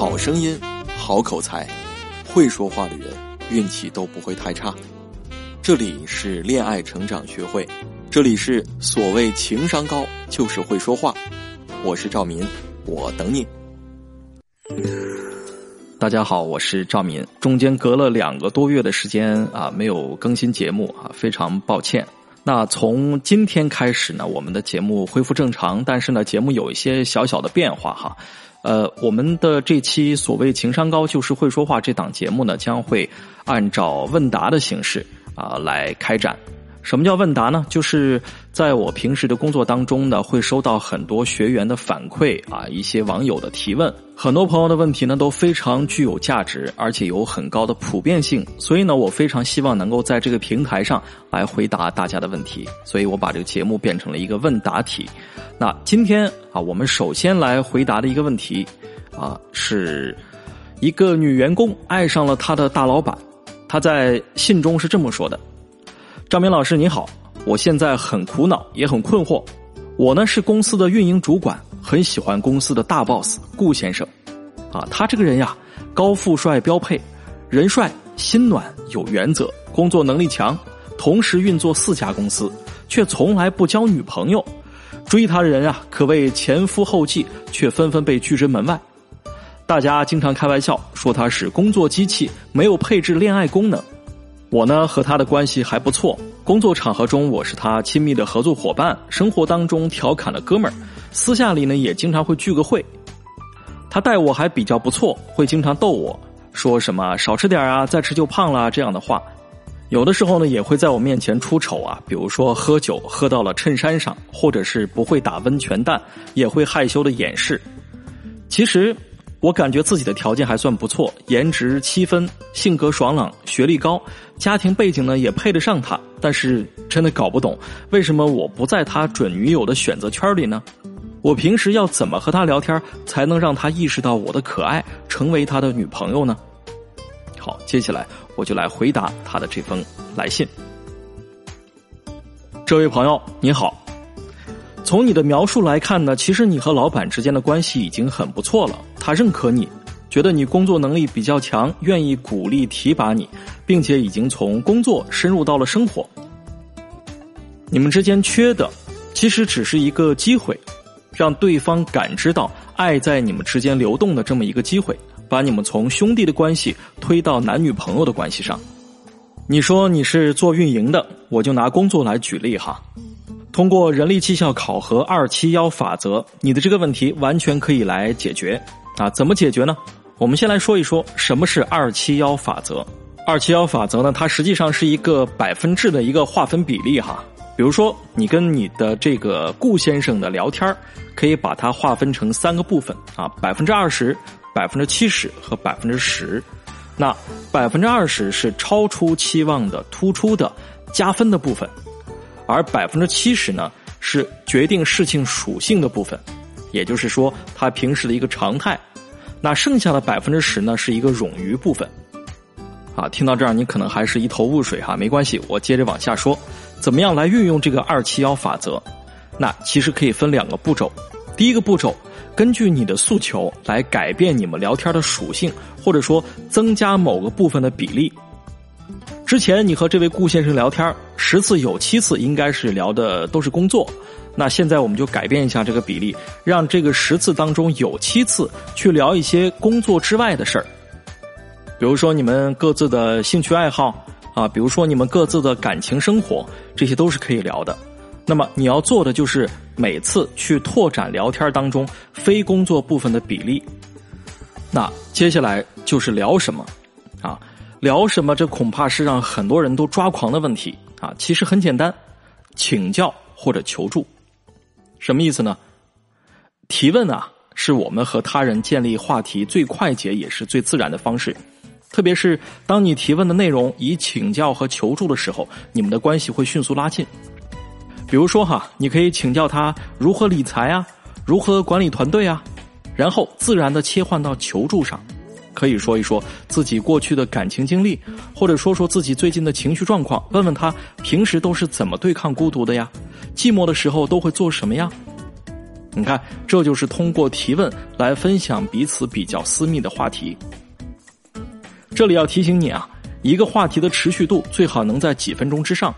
好声音，好口才，会说话的人运气都不会太差。这里是恋爱成长学会，这里是所谓情商高就是会说话。我是赵民，我等你。大家好，我是赵民。中间隔了两个多月的时间啊，没有更新节目啊，非常抱歉。那从今天开始呢，我们的节目恢复正常，但是呢，节目有一些小小的变化哈。呃，我们的这期所谓情商高就是会说话这档节目呢，将会按照问答的形式啊来开展。什么叫问答呢？就是在我平时的工作当中呢，会收到很多学员的反馈啊，一些网友的提问，很多朋友的问题呢都非常具有价值，而且有很高的普遍性，所以呢，我非常希望能够在这个平台上来回答大家的问题，所以我把这个节目变成了一个问答题。那今天啊，我们首先来回答的一个问题啊，是一个女员工爱上了她的大老板，她在信中是这么说的。张明老师你好，我现在很苦恼，也很困惑。我呢是公司的运营主管，很喜欢公司的大 boss 顾先生。啊，他这个人呀，高富帅标配，人帅心暖有原则，工作能力强，同时运作四家公司，却从来不交女朋友。追他的人啊，可谓前赴后继，却纷纷被拒之门外。大家经常开玩笑说他是工作机器，没有配置恋爱功能。我呢和他的关系还不错，工作场合中我是他亲密的合作伙伴，生活当中调侃的哥们儿，私下里呢也经常会聚个会。他待我还比较不错，会经常逗我说什么少吃点啊，再吃就胖了这样的话。有的时候呢也会在我面前出丑啊，比如说喝酒喝到了衬衫上，或者是不会打温泉蛋，也会害羞的掩饰。其实。我感觉自己的条件还算不错，颜值七分，性格爽朗，学历高，家庭背景呢也配得上他。但是真的搞不懂，为什么我不在他准女友的选择圈里呢？我平时要怎么和他聊天，才能让他意识到我的可爱，成为他的女朋友呢？好，接下来我就来回答他的这封来信。这位朋友，你好。从你的描述来看呢，其实你和老板之间的关系已经很不错了。他认可你，觉得你工作能力比较强，愿意鼓励提拔你，并且已经从工作深入到了生活。你们之间缺的，其实只是一个机会，让对方感知到爱在你们之间流动的这么一个机会，把你们从兄弟的关系推到男女朋友的关系上。你说你是做运营的，我就拿工作来举例哈。通过人力绩效考核二七幺法则，你的这个问题完全可以来解决啊？怎么解决呢？我们先来说一说什么是二七幺法则。二七幺法则呢，它实际上是一个百分制的一个划分比例哈。比如说，你跟你的这个顾先生的聊天可以把它划分成三个部分啊：百分之二十、百分之七十和百分之十。那百分之二十是超出期望的、突出的、加分的部分。而百分之七十呢，是决定事情属性的部分，也就是说，他平时的一个常态。那剩下的百分之十呢，是一个冗余部分。啊，听到这儿，你可能还是一头雾水哈，没关系，我接着往下说，怎么样来运用这个二七幺法则？那其实可以分两个步骤。第一个步骤，根据你的诉求来改变你们聊天的属性，或者说增加某个部分的比例。之前你和这位顾先生聊天十次有七次应该是聊的都是工作，那现在我们就改变一下这个比例，让这个十次当中有七次去聊一些工作之外的事儿，比如说你们各自的兴趣爱好啊，比如说你们各自的感情生活，这些都是可以聊的。那么你要做的就是每次去拓展聊天当中非工作部分的比例。那接下来就是聊什么啊？聊什么？这恐怕是让很多人都抓狂的问题啊！其实很简单，请教或者求助，什么意思呢？提问啊，是我们和他人建立话题最快捷也是最自然的方式。特别是当你提问的内容以请教和求助的时候，你们的关系会迅速拉近。比如说哈，你可以请教他如何理财啊，如何管理团队啊，然后自然的切换到求助上。可以说一说自己过去的感情经历，或者说说自己最近的情绪状况，问问他平时都是怎么对抗孤独的呀？寂寞的时候都会做什么呀？你看，这就是通过提问来分享彼此比较私密的话题。这里要提醒你啊，一个话题的持续度最好能在几分钟之上。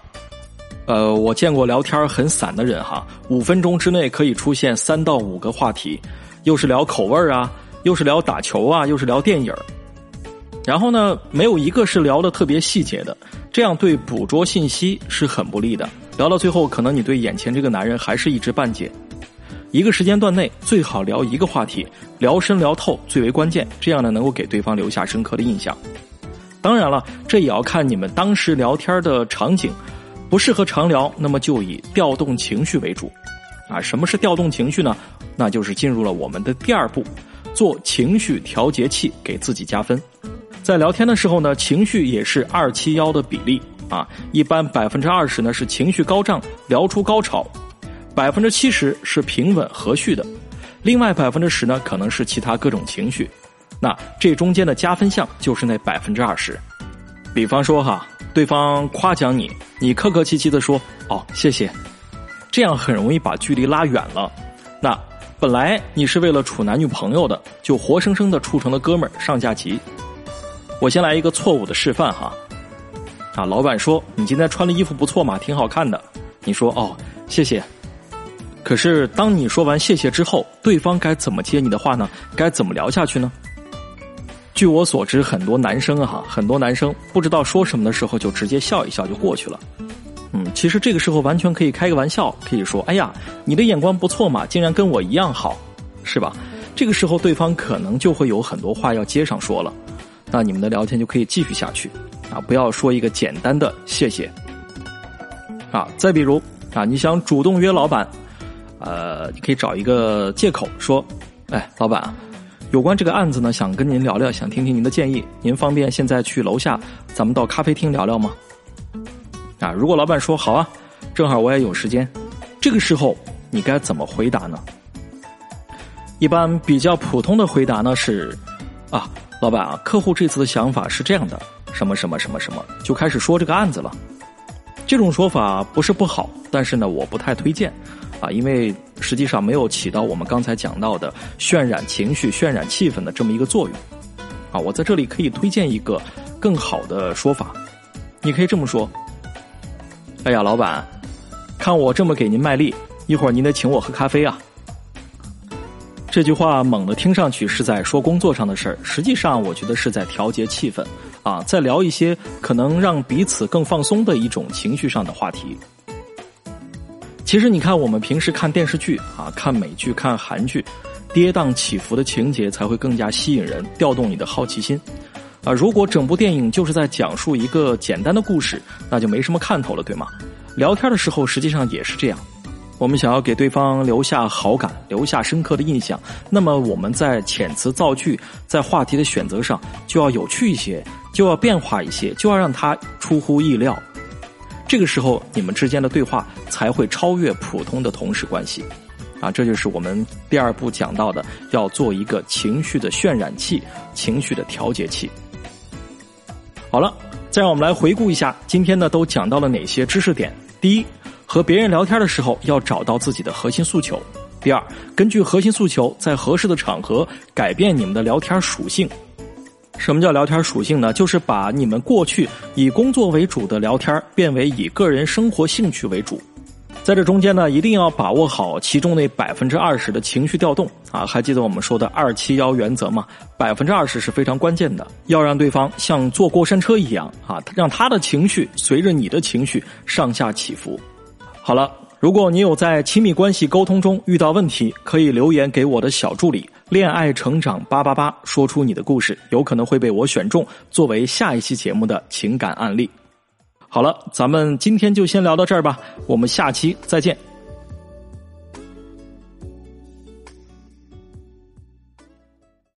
呃，我见过聊天很散的人哈，五分钟之内可以出现三到五个话题，又是聊口味啊，又是聊打球啊，又是聊电影然后呢，没有一个是聊的特别细节的，这样对捕捉信息是很不利的。聊到最后，可能你对眼前这个男人还是一知半解。一个时间段内最好聊一个话题，聊深聊透最为关键，这样呢能够给对方留下深刻的印象。当然了，这也要看你们当时聊天的场景，不适合长聊，那么就以调动情绪为主。啊，什么是调动情绪呢？那就是进入了我们的第二步，做情绪调节器，给自己加分。在聊天的时候呢，情绪也是二七幺的比例啊，一般百分之二十呢是情绪高涨，聊出高潮。百分之七十是平稳和煦的，另外百分之十呢可能是其他各种情绪，那这中间的加分项就是那百分之二十。比方说哈，对方夸奖你，你客客气气的说哦谢谢，这样很容易把距离拉远了。那本来你是为了处男女朋友的，就活生生的处成了哥们儿上下级。我先来一个错误的示范哈，啊，老板说你今天穿的衣服不错嘛，挺好看的，你说哦谢谢。可是，当你说完谢谢之后，对方该怎么接你的话呢？该怎么聊下去呢？据我所知，很多男生啊，很多男生不知道说什么的时候，就直接笑一笑就过去了。嗯，其实这个时候完全可以开个玩笑，可以说：“哎呀，你的眼光不错嘛，竟然跟我一样好，是吧？”这个时候，对方可能就会有很多话要接上说了，那你们的聊天就可以继续下去啊！不要说一个简单的谢谢啊。再比如啊，你想主动约老板。呃，你可以找一个借口说，哎，老板，有关这个案子呢，想跟您聊聊，想听听您的建议。您方便现在去楼下，咱们到咖啡厅聊聊吗？啊，如果老板说好啊，正好我也有时间，这个时候你该怎么回答呢？一般比较普通的回答呢是，啊，老板啊，客户这次的想法是这样的，什么什么什么什么，就开始说这个案子了。这种说法不是不好，但是呢，我不太推荐。啊，因为实际上没有起到我们刚才讲到的渲染情绪、渲染气氛的这么一个作用。啊，我在这里可以推荐一个更好的说法，你可以这么说：“哎呀，老板，看我这么给您卖力，一会儿您得请我喝咖啡啊。”这句话猛的听上去是在说工作上的事儿，实际上我觉得是在调节气氛，啊，在聊一些可能让彼此更放松的一种情绪上的话题。其实你看，我们平时看电视剧啊，看美剧、看韩剧，跌宕起伏的情节才会更加吸引人，调动你的好奇心。啊，如果整部电影就是在讲述一个简单的故事，那就没什么看头了，对吗？聊天的时候实际上也是这样。我们想要给对方留下好感，留下深刻的印象，那么我们在遣词造句、在话题的选择上就要有趣一些，就要变化一些，就要让他出乎意料。这个时候，你们之间的对话才会超越普通的同事关系，啊，这就是我们第二步讲到的，要做一个情绪的渲染器、情绪的调节器。好了，再让我们来回顾一下今天呢都讲到了哪些知识点。第一，和别人聊天的时候要找到自己的核心诉求；第二，根据核心诉求，在合适的场合改变你们的聊天属性。什么叫聊天属性呢？就是把你们过去以工作为主的聊天变为以个人生活兴趣为主，在这中间呢，一定要把握好其中那百分之二十的情绪调动啊！还记得我们说的二七幺原则吗？百分之二十是非常关键的，要让对方像坐过山车一样啊，让他的情绪随着你的情绪上下起伏。好了，如果你有在亲密关系沟通中遇到问题，可以留言给我的小助理。恋爱成长八八八，说出你的故事，有可能会被我选中作为下一期节目的情感案例。好了，咱们今天就先聊到这儿吧，我们下期再见。